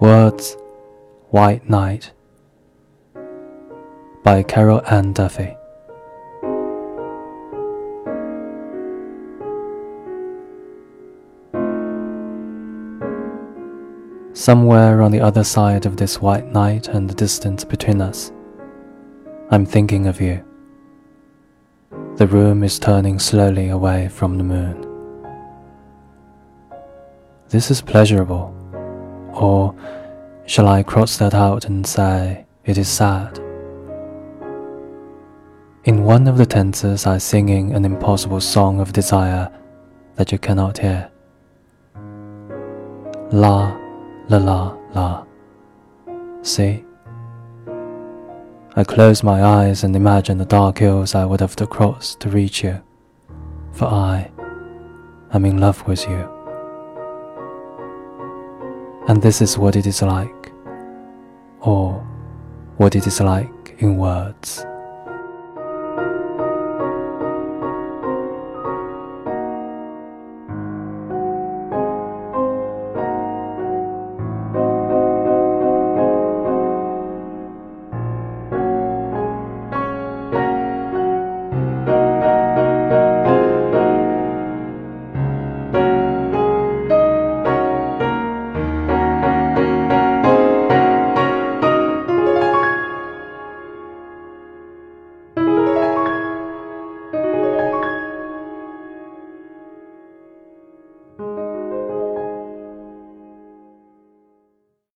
Words Wide Night by Carol Ann Duffy. Somewhere on the other side of this white night and the distance between us, I'm thinking of you. The room is turning slowly away from the moon. This is pleasurable or shall I cross that out and say it is sad? In one of the tenses, I singing an impossible song of desire that you cannot hear. La, la, la, la. See? I close my eyes and imagine the dark hills I would have to cross to reach you, for I am in love with you. And this is what it is like, or what it is like in words.